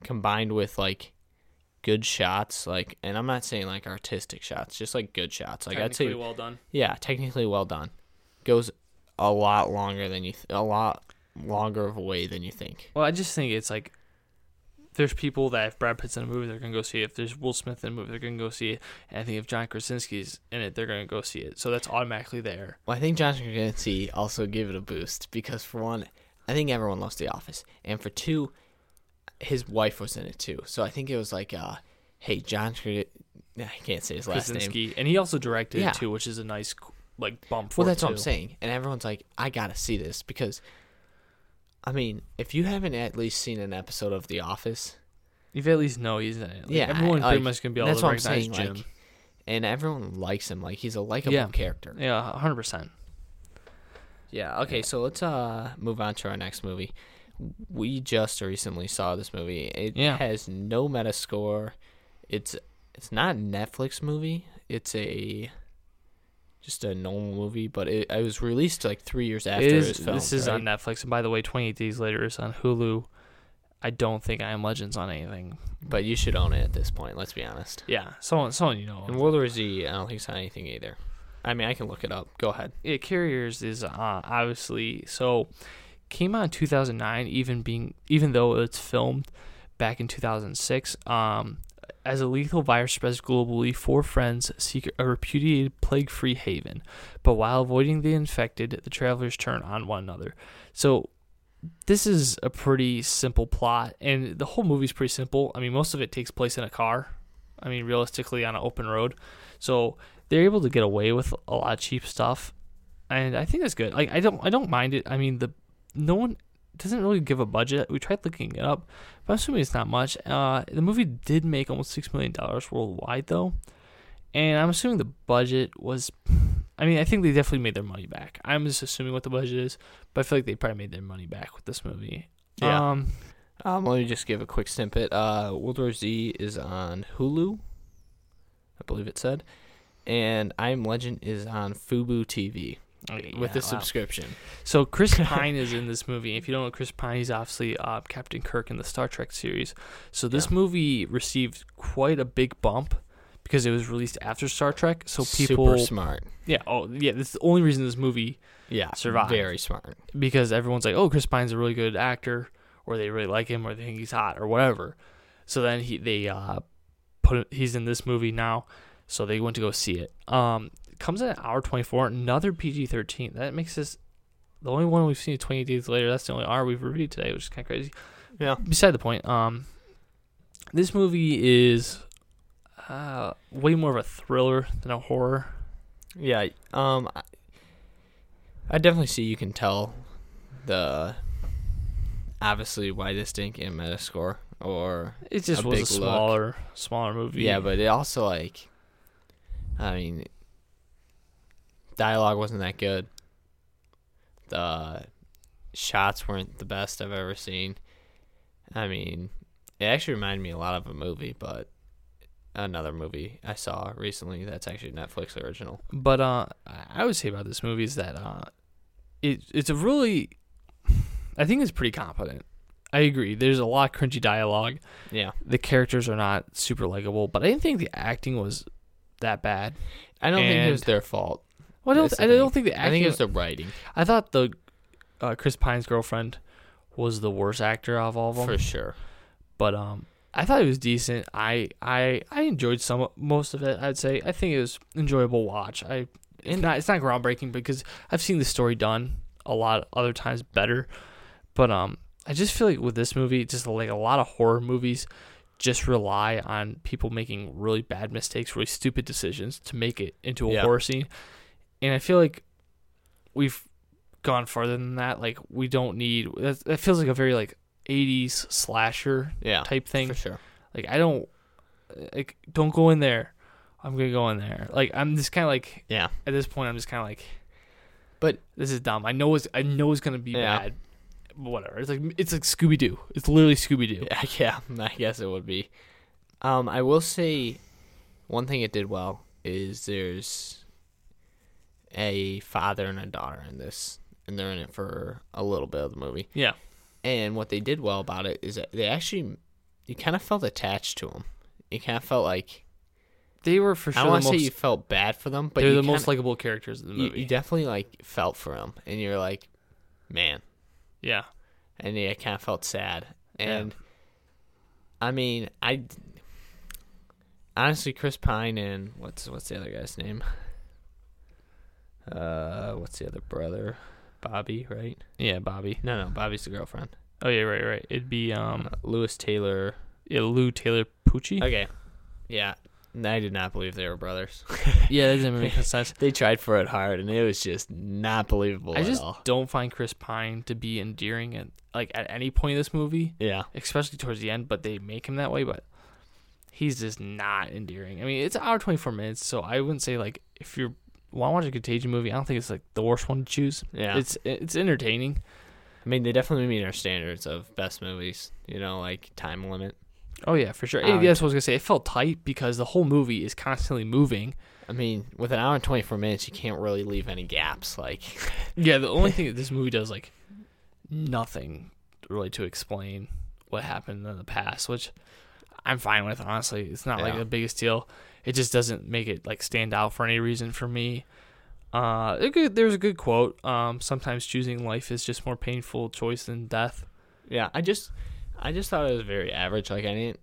combined with like good shots like and I'm not saying like artistic shots, just like good shots. Like I'd say well done yeah, technically well done. Goes a lot longer than you th- a lot longer of a way than you think. Well, I just think it's like there's people that if Brad Pitt's in a movie, they're gonna go see it. If there's Will Smith in a movie, they're gonna go see it. And I think if John Krasinski's in it, they're gonna go see it. So that's automatically there. Well, I think Johnson Krasinski also give it a boost because for one, I think everyone loves The Office, and for two, his wife was in it too. So I think it was like, uh, hey, John, I can't say his last name. Krasinski, and he also directed Yeah. it too, which is a nice like bump. For Well, that's what I'm saying, and everyone's like, I gotta see this because, I mean, if you haven't at least seen an episode of The Office, you've at least know he's in it. Like, Yeah, everyone like, pretty much gonna be able that's to what I'm recognize saying, Jim. like, and everyone likes him, like he's a likable Yeah. character. yeah, hundred percent. Yeah. Okay. Yeah. So let's uh move on to our next movie. We just recently saw this movie. It Yeah. has no Metascore. It's it's not a Netflix movie. It's a just a normal movie, but it, it was released like three years after It it, is, was filmed. this is right? on Netflix, and by the way, 28 Days Later is on Hulu. I don't think I Am Legends on anything. but you should own it at this point. Let's be honest. Yeah, someone, someone you know. And World War Z, I don't think it's on anything either. I mean, I can look it up. Go ahead. yeah, Carriers is uh, obviously so came out in 2009, even being even though it's filmed back in 2006. Um, as a lethal virus spreads globally, four friends seek a repudiated plague-free haven, but while avoiding the infected, the travelers turn on one another. So. This is a pretty simple plot, and the whole movie's pretty simple. I mean, most of it takes place in a car. I mean, realistically, on an open road. So they're able to get away with a lot of cheap stuff and I think that's good. Like I don't I don't mind it. I mean the no one doesn't really give a budget. We tried looking it up, but I'm assuming it's not much. Uh, the movie did make almost six million dollars worldwide though, and I'm assuming the budget was. I mean, I think they definitely made their money back. I'm just assuming what the budget is, but I feel like they probably made their money back with this movie. Yeah. Um, Um, let me just give a quick snippet. Uh, World War Z is on Hulu, I believe it said, and I Am Legend is on Fubo TV. With yeah, the wow. subscription. So Chris [LAUGHS] Pine is in this movie. If you don't know Chris Pine, he's obviously uh, Captain Kirk in the Star Trek series. So this Yeah. movie received quite a big bump because it was released after Star Trek. So people, super smart. yeah, oh yeah, that's the only reason this movie Yeah, Survived. Very smart. because everyone's like, oh, Chris Pine's a really good actor, or they really like him, or they think he's hot, or whatever. So then he they uh, put he's in this movie now, so they went to go see it. Um, it comes in at hour twenty four, another PG thirteen. That makes this the only one we've seen twenty days later. That's the only R we've reviewed today, which is kind of crazy. Yeah. Beside the point, um, this movie is uh way more of a thriller than a horror. Yeah. Um, I, definitely see you can tell the obviously why this didn't get Metascore or It just A was a big look. smaller smaller movie. yeah, but it also like, I mean, dialogue wasn't that good. The shots weren't the best I've ever seen. I mean, it actually reminded me a lot of a movie, but another movie I saw recently that's actually Netflix original. But uh, I would say about this movie is that uh, it it's a really, I think it's pretty competent. I agree. There's a lot of cringy dialogue. Yeah. The characters are not super likable, but I didn't think the acting was that bad. I don't think it was their fault. Well, I don't. That's I don't think the acting. I think it's the writing I thought the uh, Chris Pine's girlfriend was the worst actor of all of them. for sure. but um, I thought it was decent. I I I enjoyed some most of it. I'd say I think it was enjoyable watch. I it's not it's not groundbreaking because I've seen the story done a lot other times better, but um, I just feel like with this movie, just like a lot of horror movies, just rely on people making really bad mistakes, really stupid decisions to make it into a Yeah. horror scene, and I feel like we've gone farther than that. Like we don't need that. That feels like a very like. 80s slasher Yeah, type thing. for sure. Like I don't like don't go in there. I'm gonna go in there. Like I'm just kind of like Yeah, at this point I'm just kind of like, But- this is dumb. I know it's I know it's gonna be Yeah. bad. But Whatever. It's like it's like Scooby Doo. It's literally Scooby Doo. [LAUGHS] yeah, yeah. I guess it would be. Um, I will say, one thing it did well is there's a father and a daughter in this, and they're in it for a little bit of the movie. Yeah. And what they did well about it is that they actually, you kind of felt attached to them. You kind of felt like They were for I sure don't want to most. say you felt bad for them, but they're you the most kinda- likable characters in the movie. you definitely like felt for them, and you're like, man, yeah. and yeah, I kind of felt sad. And I mean, I honestly, Chris Pine and what's what's the other guy's name? What's the other brother? Bobby, right? Yeah. Bobby. No, no, Bobby's the girlfriend. Oh yeah. Right. Right. It'd be um Uh, Lewis Taylor. yeah, Lou Taylor Pucci. Okay, yeah, I did not believe they were brothers. [LAUGHS] Yeah, that doesn't make sense. [LAUGHS] they tried for it hard, and it was just not believable I just all. don't find Chris Pine to be endearing at like at any point in this movie. Yeah, especially towards the end, but they make him that way. But he's just not endearing. I mean, it's an hour twenty four minutes, so I wouldn't say like if you to watch a Contagion movie, I don't think it's like the worst one to choose. yeah. It's it's entertaining. I mean, they definitely meet our standards of best movies. You know, like time limit. Oh yeah, for sure. Hour And yes, I was gonna say it felt tight because the whole movie is constantly moving. I mean, with an hour and 24 minutes, you can't really leave any gaps. Like, [LAUGHS] Yeah, the only thing that this movie does like nothing really to explain what happened in the past, which I'm fine with. Honestly, it's not like the biggest deal. It just doesn't make it like stand out for any reason for me. Uh, good, there's a good quote. Um, sometimes choosing life is just more painful choice than death. yeah, I just, I just thought it was very average. Like, I didn't,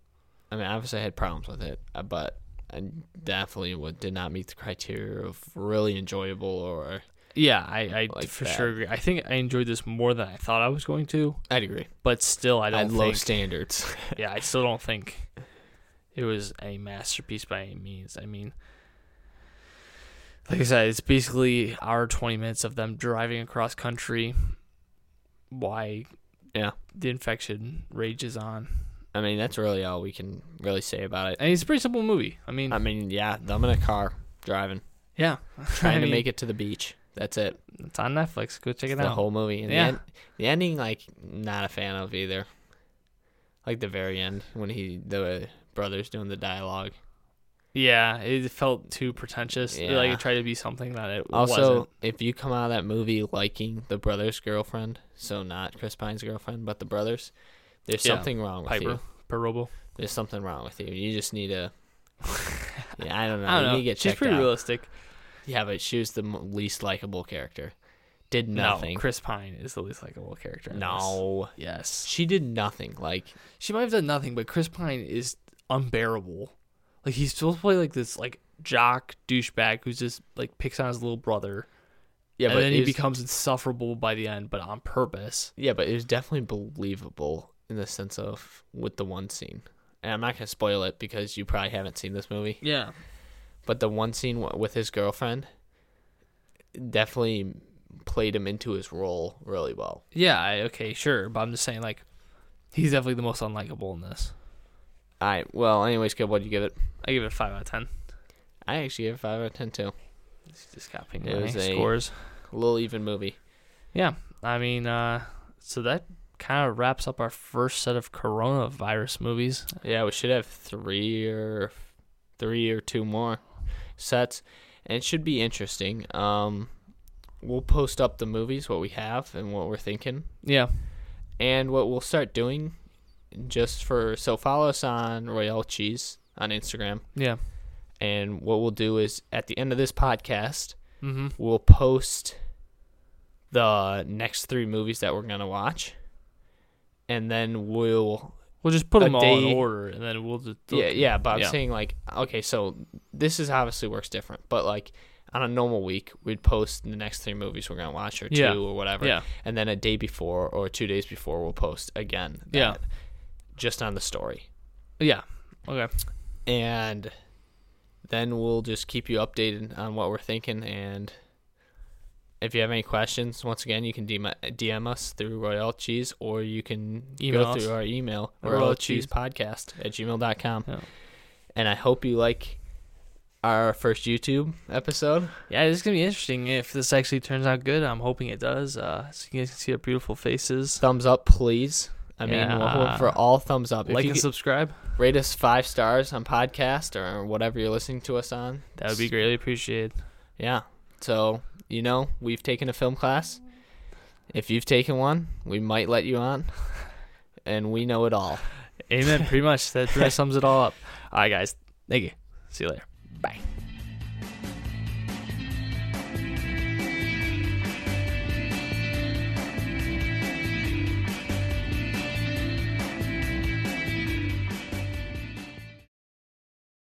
I mean, obviously I had problems with it, uh, but I definitely would, did not meet the criteria of really enjoyable or. Yeah, I, I Like for that. sure agree. I think I enjoyed this more than I thought I was going to, I'd agree. but still, I I don't had low standards. [LAUGHS] yeah, I still don't think [LAUGHS] it was a masterpiece by any means. I mean, like I said, it's basically our 20 minutes of them driving across country. Why? Yeah. The infection rages on. I mean, that's really all we can really say about it. And it's a pretty simple movie. I mean, I mean, yeah, them in a car driving, yeah. [LAUGHS] trying to make it to the beach. That's it. It's on Netflix. Go check it out. The whole movie. And Yeah. the, end, the ending, like, not a fan of either. Like the very end when he the brothers doing the dialogue. Yeah, it felt too pretentious. Like it tried to be something that it Also, wasn't. if you come out of that movie liking the brother's girlfriend, so not Chris Pine's girlfriend, but the brothers, there's Yeah, something wrong with Piper, you. There's something wrong with you. You just need to. [LAUGHS] yeah, I don't know. I don't know. get She's pretty out. realistic. Yeah, but she was the least likable character. Did No, nothing. Chris Pine is the least likable character. in this. no, Yes. she did nothing. Like She might have done nothing, but Chris Pine is unbearable. Like he's supposed to play like this like jock douchebag who's just like picks on his little brother. yeah, and but then he was- becomes insufferable by the end, but on purpose. Yeah, but it was definitely believable in the sense of with the one scene. And I'm not gonna spoil it because you probably haven't seen this movie. Yeah. But the one scene with his girlfriend definitely played him into his role really well. Yeah, I, okay, sure, but I'm just saying like he's definitely the most unlikable in this. All right. Well, anyways, kid, what'd you give it? I give it a five out of ten. I actually gave it five out of ten too. It's just copying It was a- scores. A little even movie. Yeah, I mean, uh, so that kind of wraps up our first set of coronavirus movies. Yeah, we should have three or three or two more sets, and it should be interesting. Um, we'll post up the movies, what we have, and what we're thinking, Yeah, and what we'll start doing. Just for so follow us on Royale Cheese on Instagram, yeah. and what we'll do is at the end of this podcast, Mm-hmm. we'll post the next three movies that we're gonna watch, and then we'll We'll just put them all in order, and then we'll just Yeah, yeah, but I'm Yeah. saying like, okay, so this is obviously works different, but like on a normal week, we'd post the next three movies we're gonna watch or two Yeah. or whatever, Yeah, and then a day before or two days before we'll post again. Yeah. Just on the story, yeah. Okay. and then we'll just keep you updated on what we're thinking. And if you have any questions, once again, you can DM, DM us through Royale Cheese, or you can Email go us. through our email, Royale. Cheese Podcast at gmail.com. Yeah. And I hope you like our first YouTube episode. Yeah, it's gonna be interesting if this actually turns out good. I'm hoping it does. Uh, so you guys can see our beautiful faces. Thumbs up, please. I mean, Yeah. hoping for all thumbs up. If like you and could subscribe. rate us five stars on podcast or whatever you're listening to us on, That would be greatly appreciated. Yeah. So, you know, we've taken a film class. If you've taken one, we might let you on. [LAUGHS] And we know it all. Amen. Pretty much that pretty much sums it all up. [LAUGHS] All right, guys. Thank you. See you later. Bye.